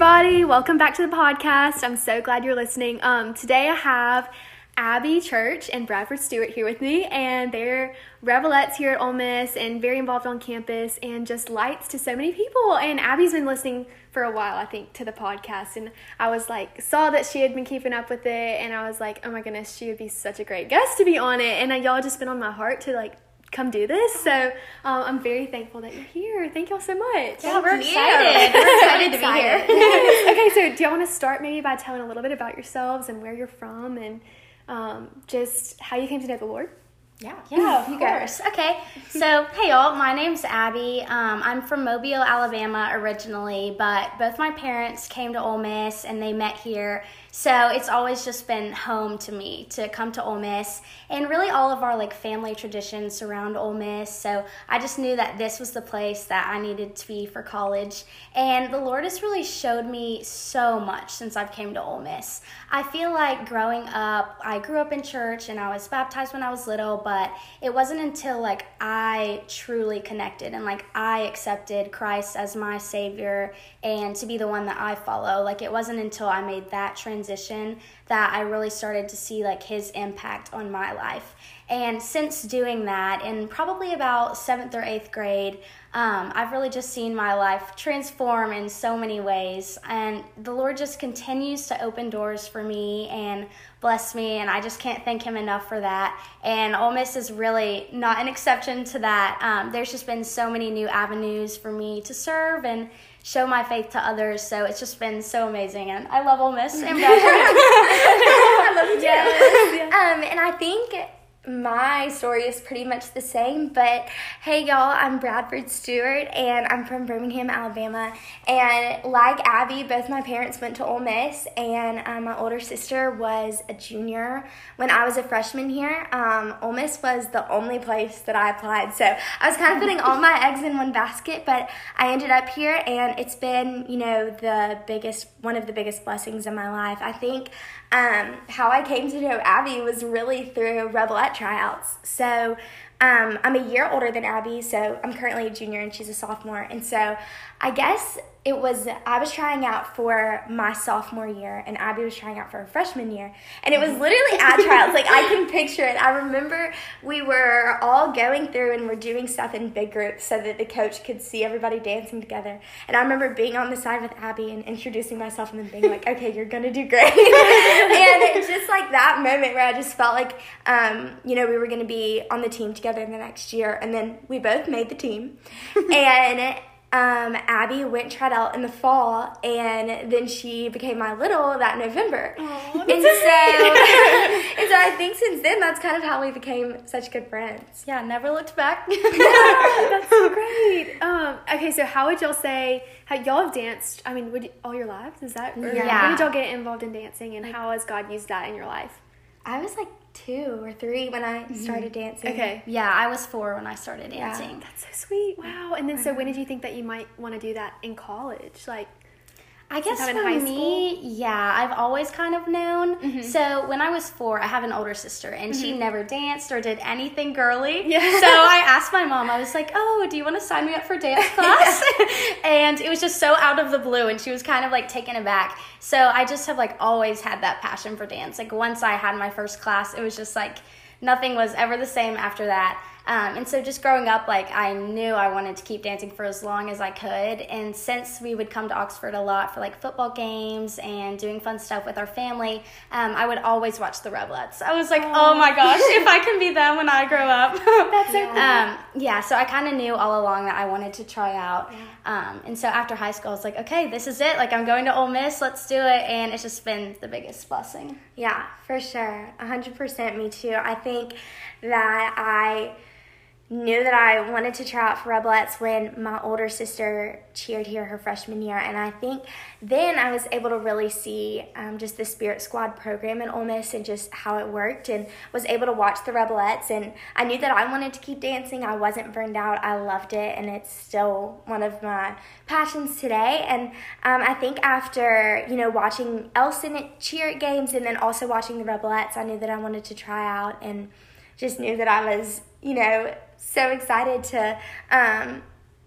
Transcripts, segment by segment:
Everybody, welcome back to the podcast. I'm so glad you're listening. Um, today I have Abby Church and Bradford Stewart here with me, and they're Rebelettes here at Ole Miss and very involved on campus and just lights to so many people. And Abby's been listening for a while, I think, to the podcast, and I was like, saw that she had been keeping up with it, and I was like, oh my goodness, she would be such a great guest to be on it. And uh, y'all just been on my heart to like come do this. So um, I'm very thankful that you're here. Thank y'all so much. Yeah, we're excited. we're excited to be here. okay, so do y'all want to start maybe by telling a little bit about yourselves and where you're from and um, just how you came to know the Lord? Yeah, yeah, of course. Okay, so hey y'all, my name's Abby. Um, I'm from Mobile, Alabama originally, but both my parents came to Ole Miss and they met here so it's always just been home to me to come to Ole Miss, and really all of our like family traditions surround Ole Miss. So I just knew that this was the place that I needed to be for college, and the Lord has really showed me so much since I've came to Ole Miss. I feel like growing up, I grew up in church and I was baptized when I was little, but it wasn't until like I truly connected and like I accepted Christ as my Savior and to be the one that I follow. Like it wasn't until I made that transition that I really started to see like his impact on my life. And since doing that, in probably about seventh or eighth grade, um, I've really just seen my life transform in so many ways. And the Lord just continues to open doors for me and bless me. And I just can't thank Him enough for that. And Ole Miss is really not an exception to that. Um, there's just been so many new avenues for me to serve and show my faith to others. So it's just been so amazing, and I love Ole Miss and I love you yes. Um, and I think my story is pretty much the same, but hey y'all, I'm Bradford Stewart and I'm from Birmingham, Alabama. And like Abby, both my parents went to Ole Miss, and um, my older sister was a junior when I was a freshman here. Um, Ole Miss was the only place that I applied, so I was kind of putting all my eggs in one basket, but I ended up here, and it's been, you know, the biggest, one of the biggest blessings in my life. I think um, how I came to know Abby was really through Rebelette tryouts. So um, I'm a year older than Abby, so I'm currently a junior and she's a sophomore. And so I guess it was I was trying out for my sophomore year and Abby was trying out for her freshman year. And it was mm-hmm. literally ad trials. like I can picture it. I remember we were all going through and we're doing stuff in big groups so that the coach could see everybody dancing together. And I remember being on the side with Abby and introducing myself and then being like, okay, you're gonna do great. and it's just like that moment where I just felt like, um, you know, we were gonna be on the team together in the next year. And then we both made the team. and um, Abby went tried out in the fall, and then she became my little that November. Aww, and so, and so I think since then that's kind of how we became such good friends. Yeah, never looked back. that's so great. Um, okay, so how would y'all say how y'all have danced? I mean, would you, all your lives? Is that yeah? When did y'all get involved in dancing, and how has God used that in your life? I was like two or three when I mm-hmm. started dancing. Okay. Yeah, I was four when I started dancing. Yeah. That's so sweet. Wow. And then, so when did you think that you might want to do that in college? Like, I guess for me, yeah, I've always kind of known. Mm-hmm. So when I was four, I have an older sister, and mm-hmm. she never danced or did anything girly. Yeah. So I asked my mom, I was like, "Oh, do you want to sign me up for dance class?" and it was just so out of the blue, and she was kind of like taken aback. So I just have like always had that passion for dance. Like once I had my first class, it was just like nothing was ever the same after that. Um, and so just growing up, like I knew I wanted to keep dancing for as long as I could. And since we would come to Oxford a lot for like football games and doing fun stuff with our family, um, I would always watch the Rebelettes. I was like, Aww. oh my gosh, if I can be them when I grow up. That's so cool. Um, yeah, so I kind of knew all along that I wanted to try out. Yeah. Um, and so after high school, I was like, okay, this is it. Like I'm going to Ole Miss, let's do it. And it's just been the biggest blessing. Yeah, for sure. 100% me too. I think that I knew that I wanted to try out for Rebelettes when my older sister cheered here her freshman year. And I think then I was able to really see um, just the Spirit Squad program in Ole Miss and just how it worked and was able to watch the Rebelettes. And I knew that I wanted to keep dancing. I wasn't burned out. I loved it. And it's still one of my passions today. And um, I think after, you know, watching Elson cheer at games and then also watching the Revelettes, I knew that I wanted to try out and just knew that I was, you know, so excited to um,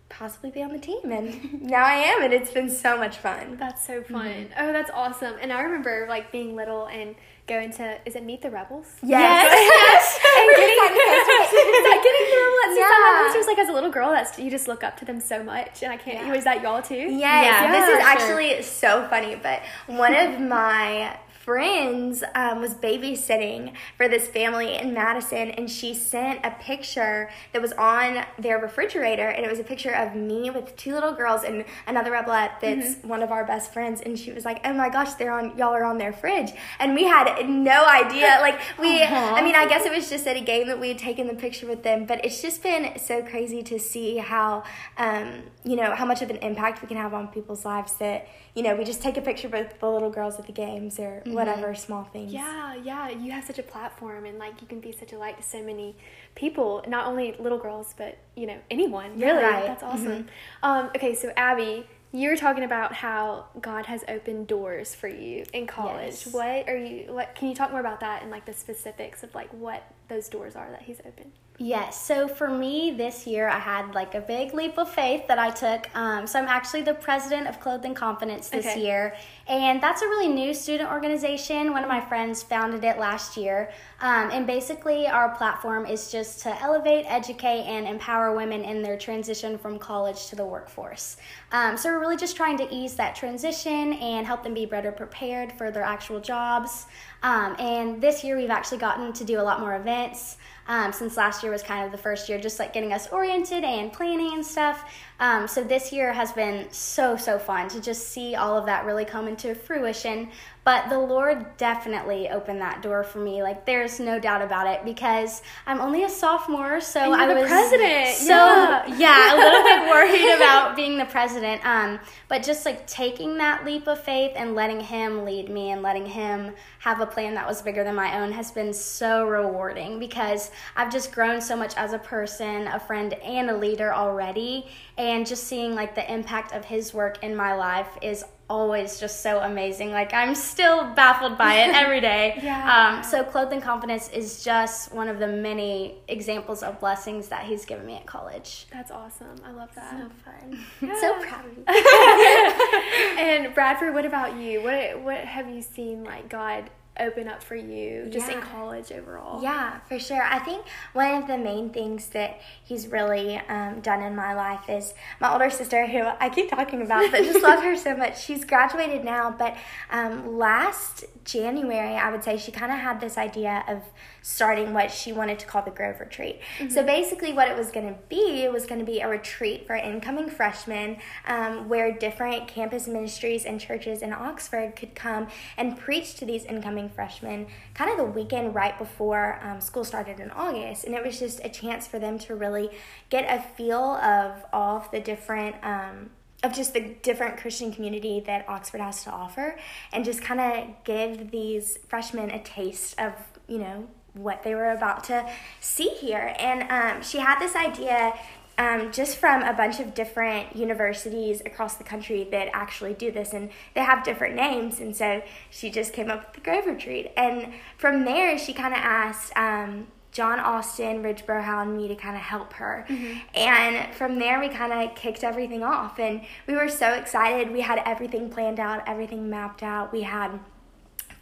possibly be on the team and now I am and it's been so much fun. That's so fun. Mm-hmm. Oh, that's awesome. And I remember like being little and going to is it Meet the Rebels? Yes. yes. and getting, like getting the rebels. Yeah. Just like as a little girl, that's you just look up to them so much, and I can't. Yeah. Was that y'all too? Yes. Yeah. yeah. This is actually sure. so funny, but one of my friends um, was babysitting for this family in Madison, and she sent a picture that was on their refrigerator, and it was a picture of me with two little girls and another rebelette that's mm-hmm. one of our best friends, and she was like, "Oh my gosh, they're on y'all are on their fridge," and we had no idea. Like we, uh-huh. I mean, I guess it was just at a game that we had taken the picture with them, but it's just been so crazy to see how, um, you know, how much of an impact we can have on people's lives that you know we just take a picture with the little girls at the games or mm-hmm. whatever small things. Yeah, yeah. You have such a platform, and like you can be such a light to so many people, not only little girls, but you know anyone. Really, right. that's awesome. Mm-hmm. Um, okay, so Abby, you were talking about how God has opened doors for you in college. Yes. What are you? What can you talk more about that and like the specifics of like what those doors are that He's opened? Yes. So for me, this year I had like a big leap of faith that I took. Um, so I'm actually the president of Clothed in Confidence this okay. year, and that's a really new student organization. One of my friends founded it last year, um, and basically our platform is just to elevate, educate, and empower women in their transition from college to the workforce. Um, so we're really just trying to ease that transition and help them be better prepared for their actual jobs. Um, and this year we've actually gotten to do a lot more events um, since last year was kind of the first year, just like getting us oriented and planning and stuff. Um, so this year has been so, so fun to just see all of that really come into fruition. But the Lord definitely opened that door for me. Like there's no doubt about it because I'm only a sophomore, so I was president. So yeah. yeah, a little bit worried about being the president. Um, but just like taking that leap of faith and letting Him lead me and letting Him have a plan that was bigger than my own has been so rewarding because I've just grown so much as a person, a friend, and a leader already. And just seeing like the impact of His work in my life is always just so amazing. Like I'm still baffled by it every day. yeah. Um, so Clothed in Confidence is just one of the many examples of blessings that he's given me at college. That's awesome. I love that. So fun. Yeah. So proud of you. and Bradford, what about you? What what have you seen like God open up for you just yeah. in college overall? Yeah, for sure. I think one of the main things that he's really um, done in my life is my older sister, who I keep talking about, but just love her so much. She's graduated now, but um, last January, I would say she kind of had this idea of starting what she wanted to call the Grove Retreat. Mm-hmm. So basically, what it was going to be, was going to be a retreat for incoming freshmen um, where different campus ministries and churches in Oxford could come and preach to these incoming freshmen kind of the weekend right before um, school started in August. And it was just a chance for them to really get a feel of all of the different. Um, of just the different Christian community that Oxford has to offer, and just kind of give these freshmen a taste of, you know, what they were about to see here. And um, she had this idea um, just from a bunch of different universities across the country that actually do this, and they have different names. And so she just came up with the Grove Retreat. And from there, she kind of asked, um, John Austin, Ridge Brohow, and me to kind of help her. Mm-hmm. And from there, we kind of kicked everything off. And we were so excited. We had everything planned out, everything mapped out. We had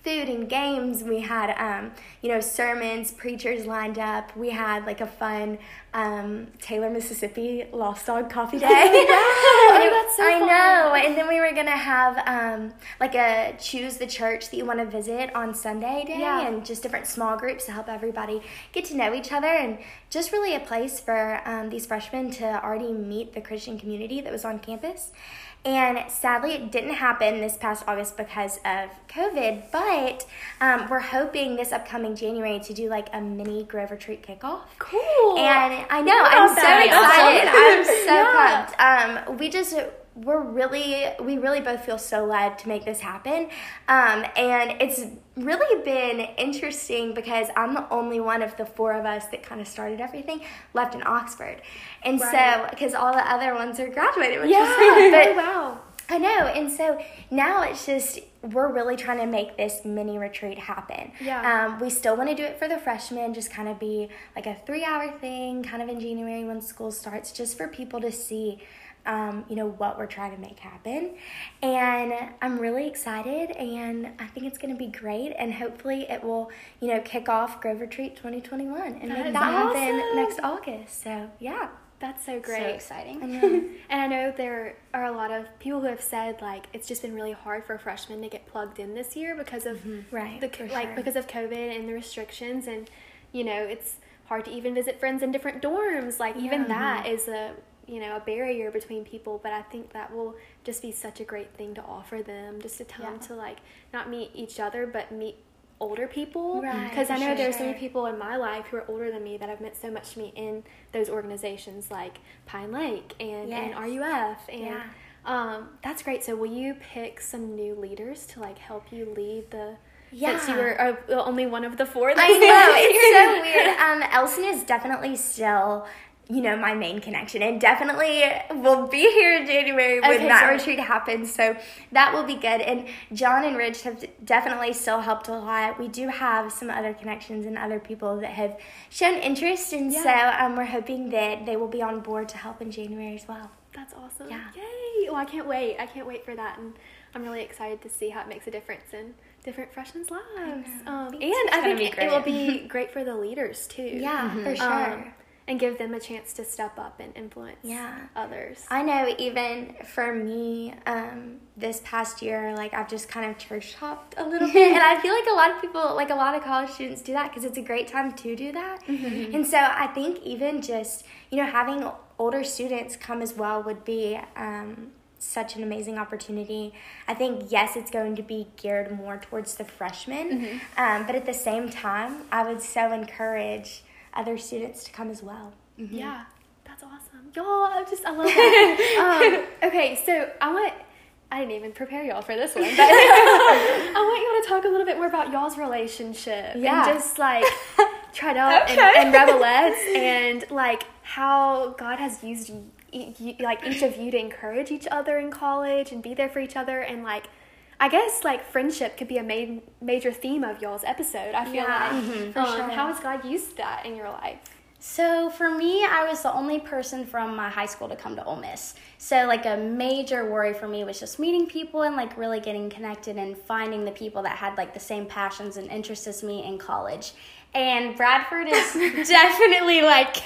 food and games. We had, um, you know, sermons, preachers lined up. We had like a fun um, Taylor, Mississippi Lost Dog Coffee Day. oh, so I fun. know. And then we were gonna have um, like a choose the church that you want to visit on Sunday day, yeah. and just different small groups to help everybody get to know each other, and just really a place for um, these freshmen to already meet the Christian community that was on campus. And sadly, it didn't happen this past August because of COVID, but um, we're hoping this upcoming January to do like a mini Grove Retreat kickoff. Cool. And I know, I'm so excited. I'm so pumped. Um, we just we're really we really both feel so led to make this happen um, and it's really been interesting because i'm the only one of the four of us that kind of started everything left in oxford and right. so because all the other ones are graduated which yeah. is but, oh, wow I know. And so now it's just, we're really trying to make this mini retreat happen. Yeah. Um, we still want to do it for the freshmen, just kind of be like a three hour thing, kind of in January when school starts, just for people to see. Um, you know what we're trying to make happen, and I'm really excited, and I think it's going to be great, and hopefully it will, you know, kick off Grove Retreat 2021 and That make that happen next August. So yeah, That's so great. So exciting. I. And I know there are a lot of people who have said like it's just been really hard for freshmen to get plugged in this year because of Right, the like sure. because of COVID and the restrictions and you know it's hard to even visit friends in different dorms. Like even Yeah. that is a you know a barrier between people. But I think that will just be such a great thing to offer them, just a time Yeah. to like not meet each other but meet older people Right, because I for know there's so sure. many people in my life who are older than me that have meant so much to me in those organizations like Pine Lake and, and RUF and Yeah. um, that's great. So will you pick some new leaders to like help you lead the Yeah. since you were uh, only one of the four that's I know it's so weird. Um, Elson is definitely still, you know, my main connection, and definitely will be here in January when Okay, that so- retreat happens. So that will be good. And John and Rich have definitely still helped a lot. We do have some other connections and other people that have shown interest, and Yeah. so um, we're hoping that they will be on board to help in January as well. That's awesome. Yeah. Yay! Well, I can't wait. I can't wait for that, and I'm really excited to see how it makes a difference in different freshmen's lives. Um, and I think it will be great for the leaders too. Yeah, for sure. Um, and give them a chance to step up and influence Yeah. others. I know even for me, um, this past year, like I've just kind of church hopped a little bit. and I feel like a lot of people, like a lot of college students do that because it's a great time to do that. And so I think even just, you know, having older students come as well would be um, such an amazing opportunity. I think, yes, it's going to be geared more towards the freshmen, um, but at the same time, I would so encourage other students to come as well. Yeah, that's awesome. Y'all, I just I love that. um, okay, so I want I didn't even prepare y'all for this one, but I want y'all to talk a little bit more about y'all's relationship Yeah. and just like Treadle Okay. and, and Rebelettes and like how God has used you, you, like each of you to encourage each other in college and be there for each other and like. I guess like friendship could be a main, major theme of y'all's episode. I feel Yeah, like. mhm, for um, sure. How has God used that in your life? So for me, I was the only person from my high school to come to Ole Miss. So like a major worry for me was just meeting people and like really getting connected and finding the people that had like the same passions and interests as me in college. And Bradford is definitely like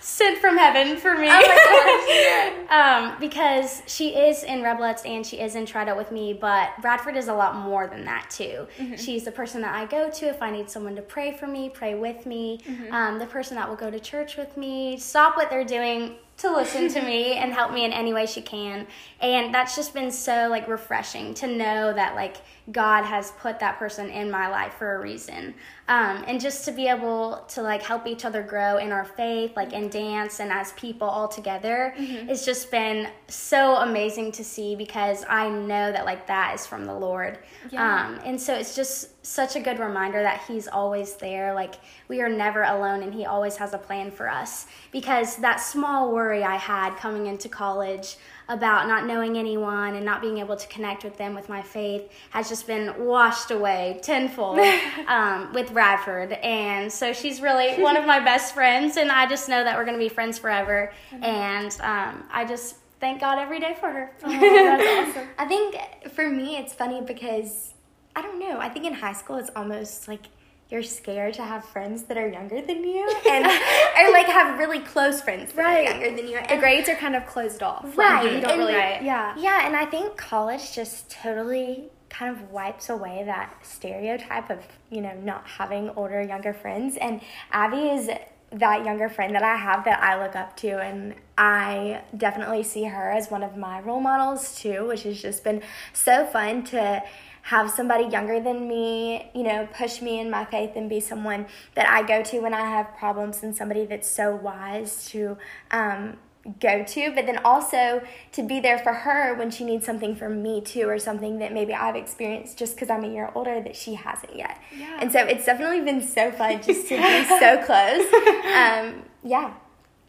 sent from heaven for me. um, because she is in Rebelettes and she is in Trido with me, but Bradford is a lot more than that too. She's the person that I go to if I need someone to pray for me, pray with me, um, the person that will go to church with me, stop what they're doing to listen to me and help me in any way she can. And that's just been so like refreshing to know that like God has put that person in my life for a reason. Um, and just to be able to like help each other grow in our faith, like in dance and as people all together, it's just been so amazing to see because I know that like that is from the Lord. Yeah. Um, and so it's just such a good reminder that He's always there. Like we are never alone and He always has a plan for us. Because that small worry I had coming into college about not knowing anyone and not being able to connect with them with my faith has just been washed away tenfold um, with Bradford. And so she's really one of my best friends, and I just know that we're going to be friends forever. And um, I just thank God every day for her. that's awesome. I think for me, it's funny because I don't know. I think in high school, it's almost like you're scared to have friends that are younger than you, and or like have really close friends that Right. are younger than you. the grades are kind of closed off. Like, Right, you don't and- really. Right. Yeah. yeah, and I think college just totally kind of wipes away that stereotype of you know not having older younger friends. And Abby is that younger friend that I have that I look up to, and I definitely see her as one of my role models too, which has just been so fun to have somebody younger than me, you know, push me in my faith and be someone that I go to when I have problems and somebody that's so wise to um, go to, but then also to be there for her when she needs something from me too, or something that maybe I've experienced just because I'm a year older that she hasn't yet. Yeah. And so it's definitely been so fun just to be so close. Um, yeah.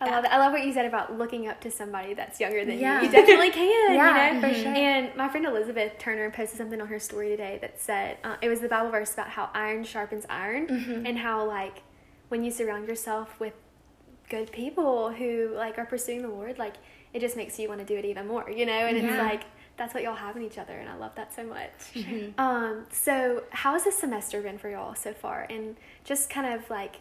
I love it. I love what you said about looking up to somebody that's younger than yeah. you. You definitely can. yeah, you know? for sure. And my friend Elizabeth Turner posted something on her story today that said uh, it was the Bible verse about how iron sharpens iron, mm-hmm. and how like when you surround yourself with good people who like are pursuing the Lord, like it just makes you want to do it even more, you know. And yeah. it's like that's what y'all have in each other, and I love that so much. Mm-hmm. Um, so how has this semester been for y'all so far, and just kind of like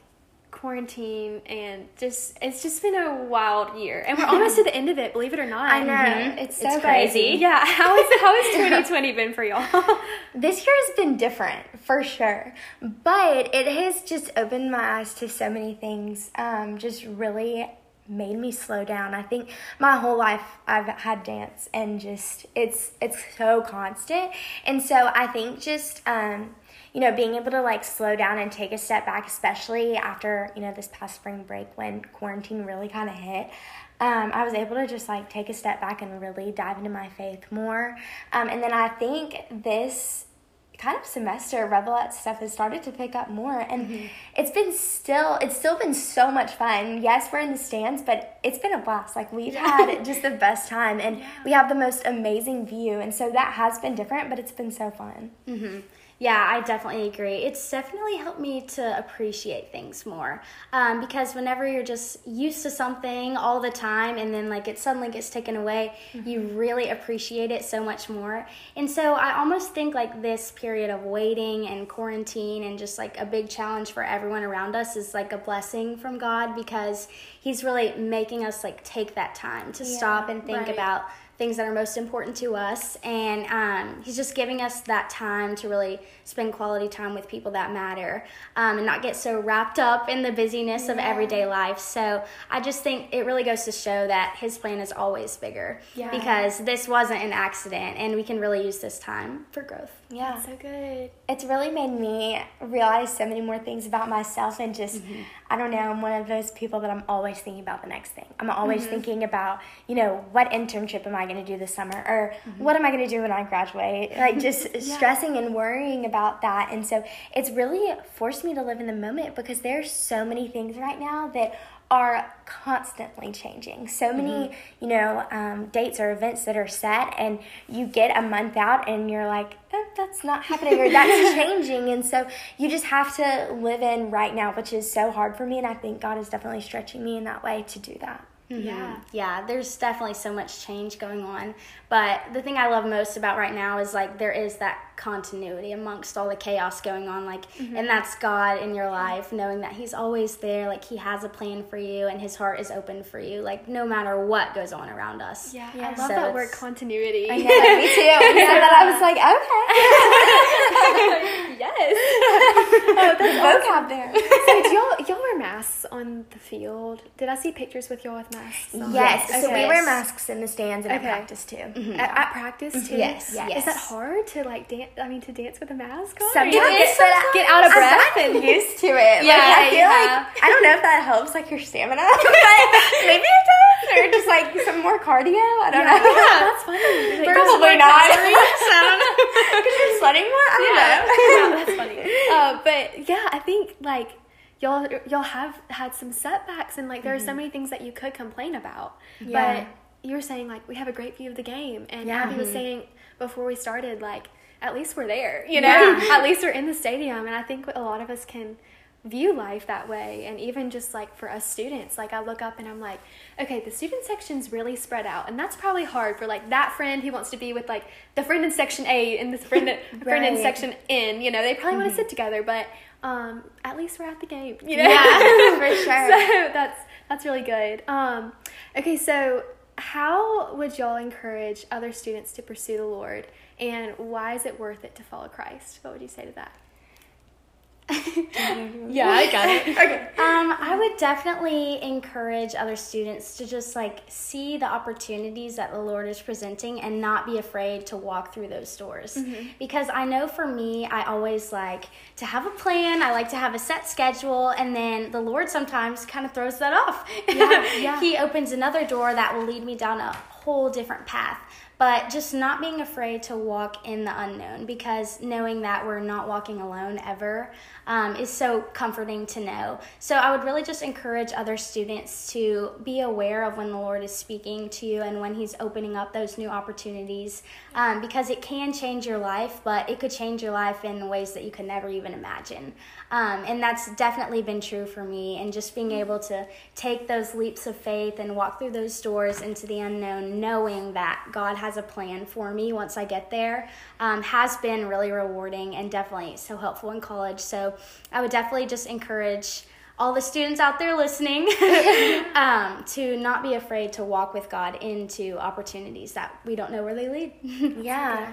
quarantine and just it's just been a wild year and we're almost to the end of it believe it or not i know mm-hmm. it's so it's crazy. crazy yeah how is how has 2020 been for y'all this year has been different for sure but it has just opened my eyes to so many things um, just really made me slow down. I think my whole life I've had dance and just it's it's so constant. And so I think just um you know, being able to like slow down and take a step back, especially after, you know, this past spring break when quarantine really kind of hit, um, I was able to just like take a step back and really dive into my faith more. Um, and then I think this kind of semester Rebelette stuff has started to pick up more and mm-hmm. it's been still it's still been so much fun. Yes, we're in the stands, but it's been a blast. Like we've had just the best time and yeah. we have the most amazing view and so that has been different, but it's been so fun. Mm-hmm. Yeah, I definitely agree. It's definitely helped me to appreciate things more um, because whenever you're just used to something all the time and then like it suddenly gets taken away, mm-hmm. you really appreciate it so much more. And so I almost think like this period of waiting and quarantine and just like a big challenge for everyone around us is like a blessing from God because He's really making us like take that time to yeah, stop and think right. about things that are most important to us. And um, he's just giving us that time to really spend quality time with people that matter um, and not get so wrapped up in the busyness yeah. of everyday life. So I just think it really goes to show that his plan is always bigger yeah. because this wasn't an accident and we can really use this time for growth. Yeah. That's so good. It's really made me realize so many more things about myself and just, mm-hmm. I don't know, I'm one of those people that I'm always thinking about the next thing. I'm always mm-hmm. thinking about, you know, what internship am I going to do this summer or mm-hmm. what am I going to do when I graduate? Like just yeah. stressing and worrying about that. And so it's really forced me to live in the moment because there's so many things right now that are constantly changing. So many, mm-hmm. you know, um, dates or events that are set, and you get a month out, and you're like, oh, that's not happening, or that's changing. And so you just have to live in right now, which is so hard for me. And I think God is definitely stretching me in that way to do that. Mm-hmm. Yeah. Yeah, there's definitely so much change going on. But the thing I love most about right now is like there is that continuity amongst all the chaos going on like mm-hmm. and that's God in your life knowing that he's always there like he has a plan for you and his heart is open for you like no matter what goes on around us. Yeah. yeah. I love so that word continuity. I know, me too. yeah. that I was like, okay. yes. oh, that's vocab there. So do y'all y'all wear masks on the field? Did I see pictures with y'all with masks? On? Yes. Okay. So we wear masks in the stands and okay. at practice too. Mm-hmm. At, at, practice too. Yes. yes. Is that hard to like dance? I mean, to dance with a mask on? Sometimes get, get out of breath. I've gotten used to it. Yeah, like, I feel yeah. like I don't know if that helps like your stamina, but maybe it does, or just like some more cardio. I don't yeah, know. Yeah, that's funny. Like, Probably not. I don't know because you're sweating more. I don't yeah. know. that's funny. Uh, but yeah, I think like y'all y'all have had some setbacks and like there mm-hmm. are so mm-hmm. many things that you could complain about, yeah. But you're saying like we have a great view of the game, and yeah. Abby was mm-hmm. saying before we started like at least we're there, you know, yeah. at least we're in the stadium, and I think a lot of us can view life that way and even just like for us students like i look up and i'm like okay the student section's really spread out and that's probably hard for like that friend who wants to be with like the friend in section a and this friend, right. friend in section n you know they probably mm-hmm. want to sit together but um at least we're at the game you know yeah for sure so that's that's really good um okay so how would y'all encourage other students to pursue the Lord, and why is it worth it to follow Christ? What would you say to that? Yeah, I got it. okay. Um, I would definitely encourage other students to just like see the opportunities that the Lord is presenting and not be afraid to walk through those doors. Mm-hmm. Because I know for me, I always like to have a plan. I like to have a set schedule, and then the Lord sometimes kind of throws that off. Yeah, yeah. he opens another door that will lead me down a whole different path. But just not being afraid to walk in the unknown because knowing that we're not walking alone ever um, is so comforting to know. So I would really just encourage other students to be aware of when the Lord is speaking to you and when He's opening up those new opportunities um, because it can change your life, but it could change your life in ways that you could never even imagine. Um, and that's definitely been true for me. And just being able to take those leaps of faith and walk through those doors into the unknown, knowing that God has a plan for me once I get there, um, has been really rewarding and definitely so helpful in college. So I would definitely just encourage all the students out there listening um, to not be afraid to walk with God into opportunities that we don't know where they lead. yeah.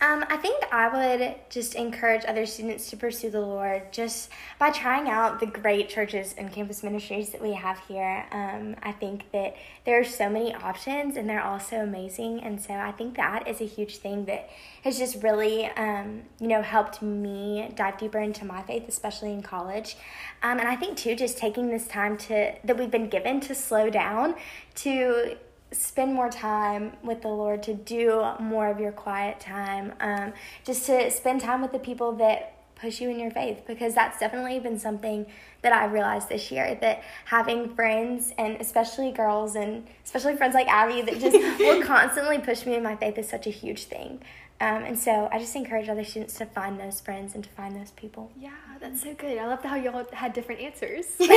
Um, I think I would just encourage other students to pursue the Lord just by trying out the great churches and campus ministries that we have here. Um, I think that there are so many options and they're all so amazing. And so I think that is a huge thing that has just really, um, you know, helped me dive deeper into my faith, especially in college. Um, and I think, too, just taking this time to that we've been given to slow down, to spend more time with the Lord, to do more of your quiet time, um, just to spend time with the people that push you in your faith because that's definitely been something that I realized this year that having friends and especially girls and especially friends like Abby that just will constantly push me in my faith is such a huge thing. Um, and so I just encourage other students to find those friends and to find those people. Yeah, that's so good. I love how y'all had different answers. um,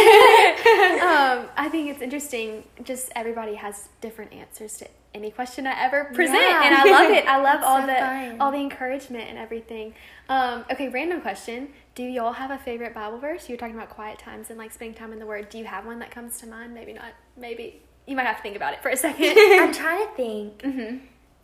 I think it's interesting. Just everybody has different answers to any question I ever present, yeah. and I love it. I love all so the fun. all the encouragement and everything. Um, okay, random question: Do y'all have a favorite Bible verse? You're talking about quiet times and like spending time in the Word. Do you have one that comes to mind? Maybe not. Maybe you might have to think about it for a second. I'm trying to think. Mm-hmm.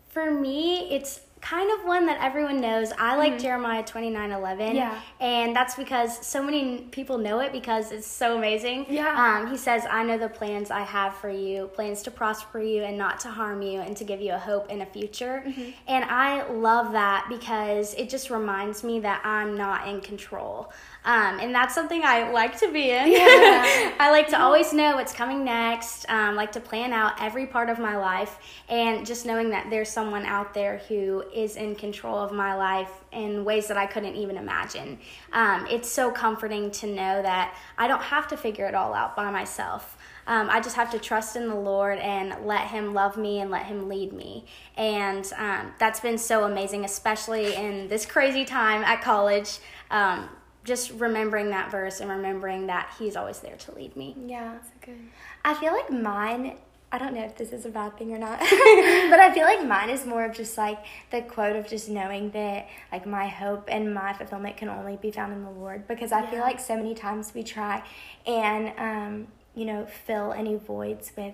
For me, it's kind of one that everyone knows. I like mm-hmm. Jeremiah 29 11. Yeah. And that's because so many people know it because it's so amazing. Yeah. Um, he says, I know the plans I have for you plans to prosper you and not to harm you and to give you a hope and a future. Mm-hmm. And I love that because it just reminds me that I'm not in control. Um, and that's something I like to be in. Yeah. I like to always know what's coming next, um, like to plan out every part of my life, and just knowing that there's someone out there who is in control of my life in ways that I couldn't even imagine. Um, it's so comforting to know that I don't have to figure it all out by myself. Um, I just have to trust in the Lord and let Him love me and let Him lead me. And um, that's been so amazing, especially in this crazy time at college. Um, just remembering that verse and remembering that he's always there to lead me. Yeah, that's good. I feel like mine I don't know if this is a bad thing or not, but I feel like mine is more of just like the quote of just knowing that like my hope and my fulfillment can only be found in the Lord because I yeah. feel like so many times we try and um, you know fill any voids with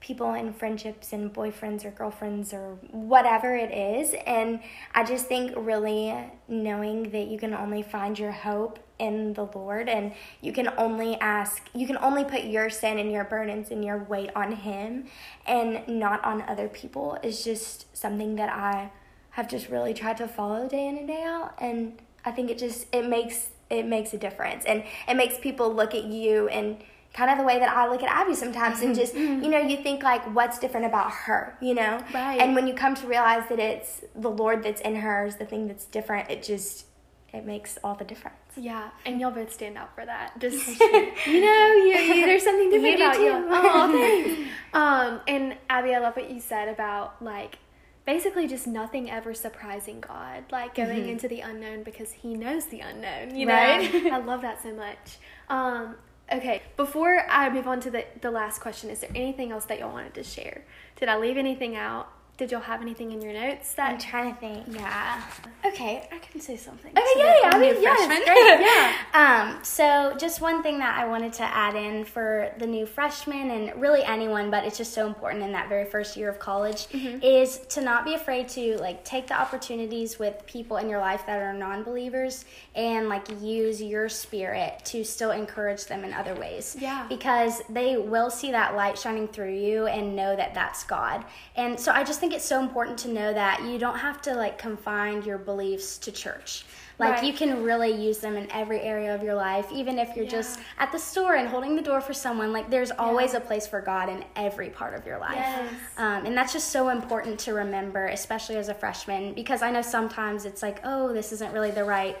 people in friendships and boyfriends or girlfriends or whatever it is. And I just think really knowing that you can only find your hope in the Lord and you can only ask, you can only put your sin and your burdens and your weight on Him and not on other people is just something that I have just really tried to follow day in and day out. And I think it just, it makes, it makes a difference and it makes people look at you and kind of the way that I look at Abby sometimes and just mm-hmm. you know you think like what's different about her you know right. and when you come to realize that it's the Lord that's in her is the thing that's different it just it makes all the difference yeah and y'all both stand out for that just you know you, you, there's something different about you oh thanks um and Abby I love what you said about like basically just nothing ever surprising God, like going mm-hmm. into the unknown because He knows the unknown. You know, right? I love that so much. Um, Okay, before I move on to the, the last question, is there anything else that y'all wanted to share? Did I leave anything out? Did y'all have anything in your notes that I'm trying to think? Yeah. Okay, I can say something. Okay, so yeah, yeah, I mean, yes, great, yeah. um, so just one thing that I wanted to add in for the new freshmen and really anyone, but it's just so important in that very first year of college mm-hmm. is to not be afraid to like take the opportunities with people in your life that are non-believers and like use your spirit to still encourage them in other ways. Yeah. Because they will see that light shining through you and know that that's God. And so I just think think it's so important to know that you don't have to like confine your beliefs to church. Like Right. you can really use them in every area of your life, even if you're just at the store and holding the door for someone. Like there's always a place for God in every part of your life. Yes. Um, and that's just so important to remember, especially as a freshman, because I know sometimes it's like, oh, this isn't really the right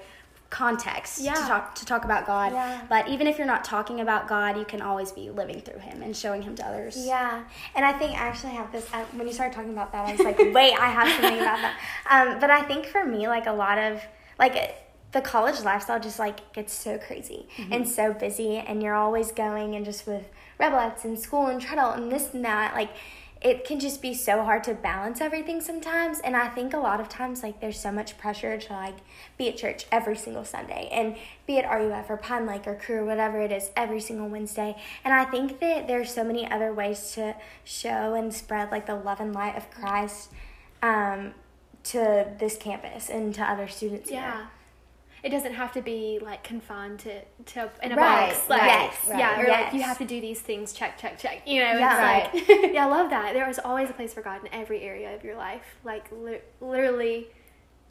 context Yeah. to talk to talk about God. Yeah. But even if you're not talking about God, you can always be living through Him and showing Him to others. Yeah, and I think actually I actually have this. Uh, when you started talking about that, I was like, wait, I have something about that. Um, but I think for me, like a lot of like the college lifestyle just like gets so crazy and so busy, and you're always going and just with rebelettes and school and treadle and this and that, like. It can just be so hard to balance everything sometimes, and I think a lot of times like there's so much pressure to like be at church every single Sunday and be at RUF or Pine Lake or Cru or whatever it is every single Wednesday. And I think that there's so many other ways to show and spread like the love and light of Christ um, to this campus and to other students here. It doesn't have to be like confined to, to in a Right, box. Like, right, yeah, or like you have to do these things, check, check, check. You know, Yeah. it's like, yeah, I love that. There is always a place for God in every area of your life. Like, li- literally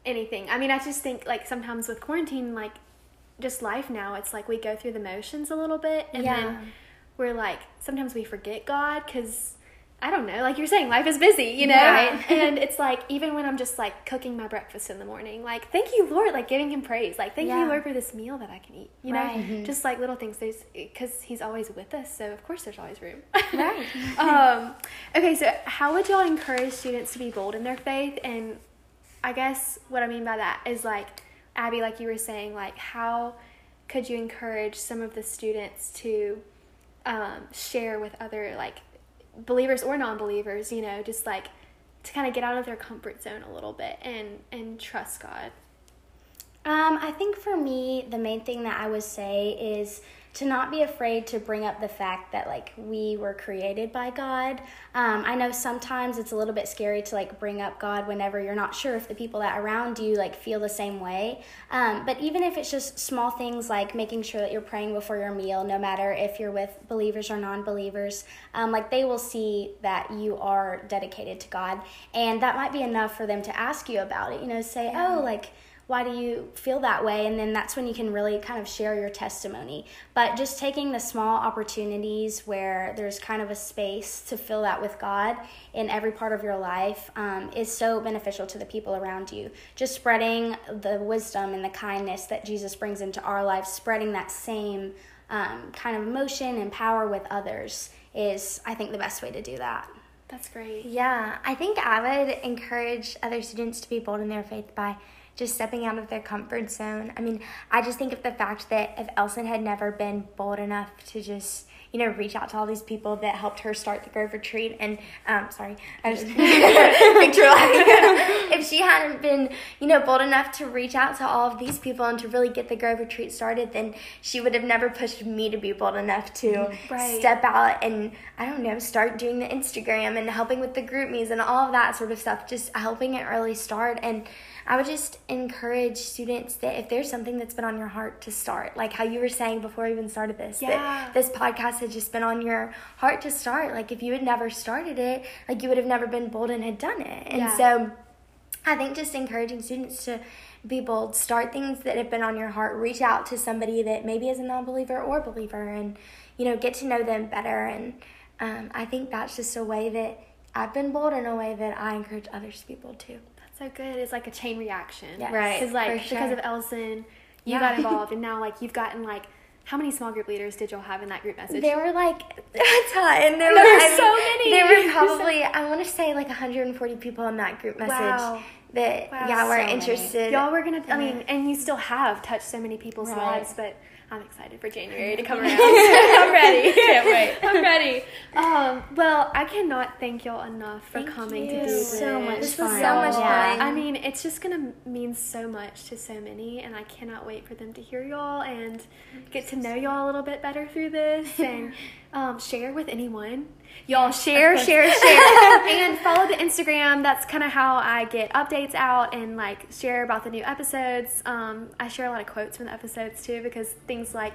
anything. I mean, I just think like sometimes with quarantine, like just life now, it's like we go through the motions a little bit and Yeah. then we're like, sometimes we forget God because. I don't know, like you're saying, life is busy, you know? Right. and it's like, even when I'm just like cooking my breakfast in the morning, like, thank you, Lord, like giving him praise. Like, thank Yeah. you, Lord, for this meal that I can eat, you know? Right. Mhm. Just like little things, there's, because he's always with us, so of course there's always room. Right. um, okay, so how would y'all encourage students to be bold in their faith? And I guess what I mean by that is like, Abby, like you were saying, like, how could you encourage some of the students to um, share with other, like, believers or non-believers you know just like to kind of get out of their comfort zone a little bit and and trust god. Um, I think for me, the main thing that I would say is to not be afraid to bring up the fact that like we were created by God. Um, I know sometimes it's a little bit scary to like bring up God whenever you're not sure if the people that around you like feel the same way. Um, but even if it's just small things like making sure that you're praying before your meal, no matter if you're with believers or non-believers, um, like they will see that you are dedicated to God, and that might be enough for them to ask you about it. You know, say, oh, like why do you feel that way? And then that's when you can really kind of share your testimony. But just taking the small opportunities where there's kind of a space to fill that with god in every part of your life um, is so beneficial to the people around you. Just spreading the wisdom and the kindness that jesus brings into our lives spreading that same um, kind of emotion and power with others is i think the best way to do that. That's great. Yeah, I think I would encourage other students to be bold in their faith by just stepping out of their comfort zone. I mean, I just think of the fact that if Elson had never been bold enough to just, you know, reach out to all these people that helped her start the Grove Retreat, and um, sorry, I just picture like if she hadn't been, you know, bold enough to reach out to all of these people and to really get the Grove Retreat started, then she would have never pushed me to be bold enough to Right. step out and I don't know, start doing the Instagram and helping with the GroupMe's and all of that sort of stuff, just helping it early start. And I would just encourage students that if there's something that's been on your heart to start, like how you were saying before we even started this, Yeah. that this podcast had just been on your heart to start. Like if you had never started it, like you would have never been bold and had done it. And Yeah. so I think just encouraging students to be bold, start things that have been on your heart, reach out to somebody that maybe is a non believer or believer, and you know, get to know them better. And um, I think that's just a way that I've been bold in a way that I encourage others to be bold too. That's so good it's like a chain reaction Yes, Right, because like for because of ellison you Yeah. got involved and now like you've gotten like how many small group leaders did y'all have in that group message There were like a ton. There, There were, were I so many. There were probably I want to say like 140 people in that group message Wow. that Wow, yeah were so many. interested. y'all were gonna i mean and you still have touched so many people's Right. lives but i'm excited for january to come around i'm ready Can't wait. i'm ready um, well i cannot thank y'all enough for Thank coming to do this so much This was so much fun. I mean, it's just gonna mean so much to so many, and I cannot wait for them to hear y'all and get to know y'all a little bit better through this and um, share with anyone. Y'all share, share, share, and follow the Instagram. That's kind of how I get updates out and like share about the new episodes. Um, I share a lot of quotes from the episodes too because things like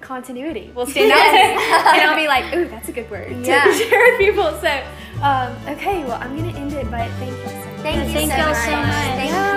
continuity will stand out to me, and I'll be like, "Ooh, that's a good word Yeah. to share with people." So, um, okay, well, I'm gonna end it, but thank you so much. Thank you Thank so y'all much. so much. Thank Yeah.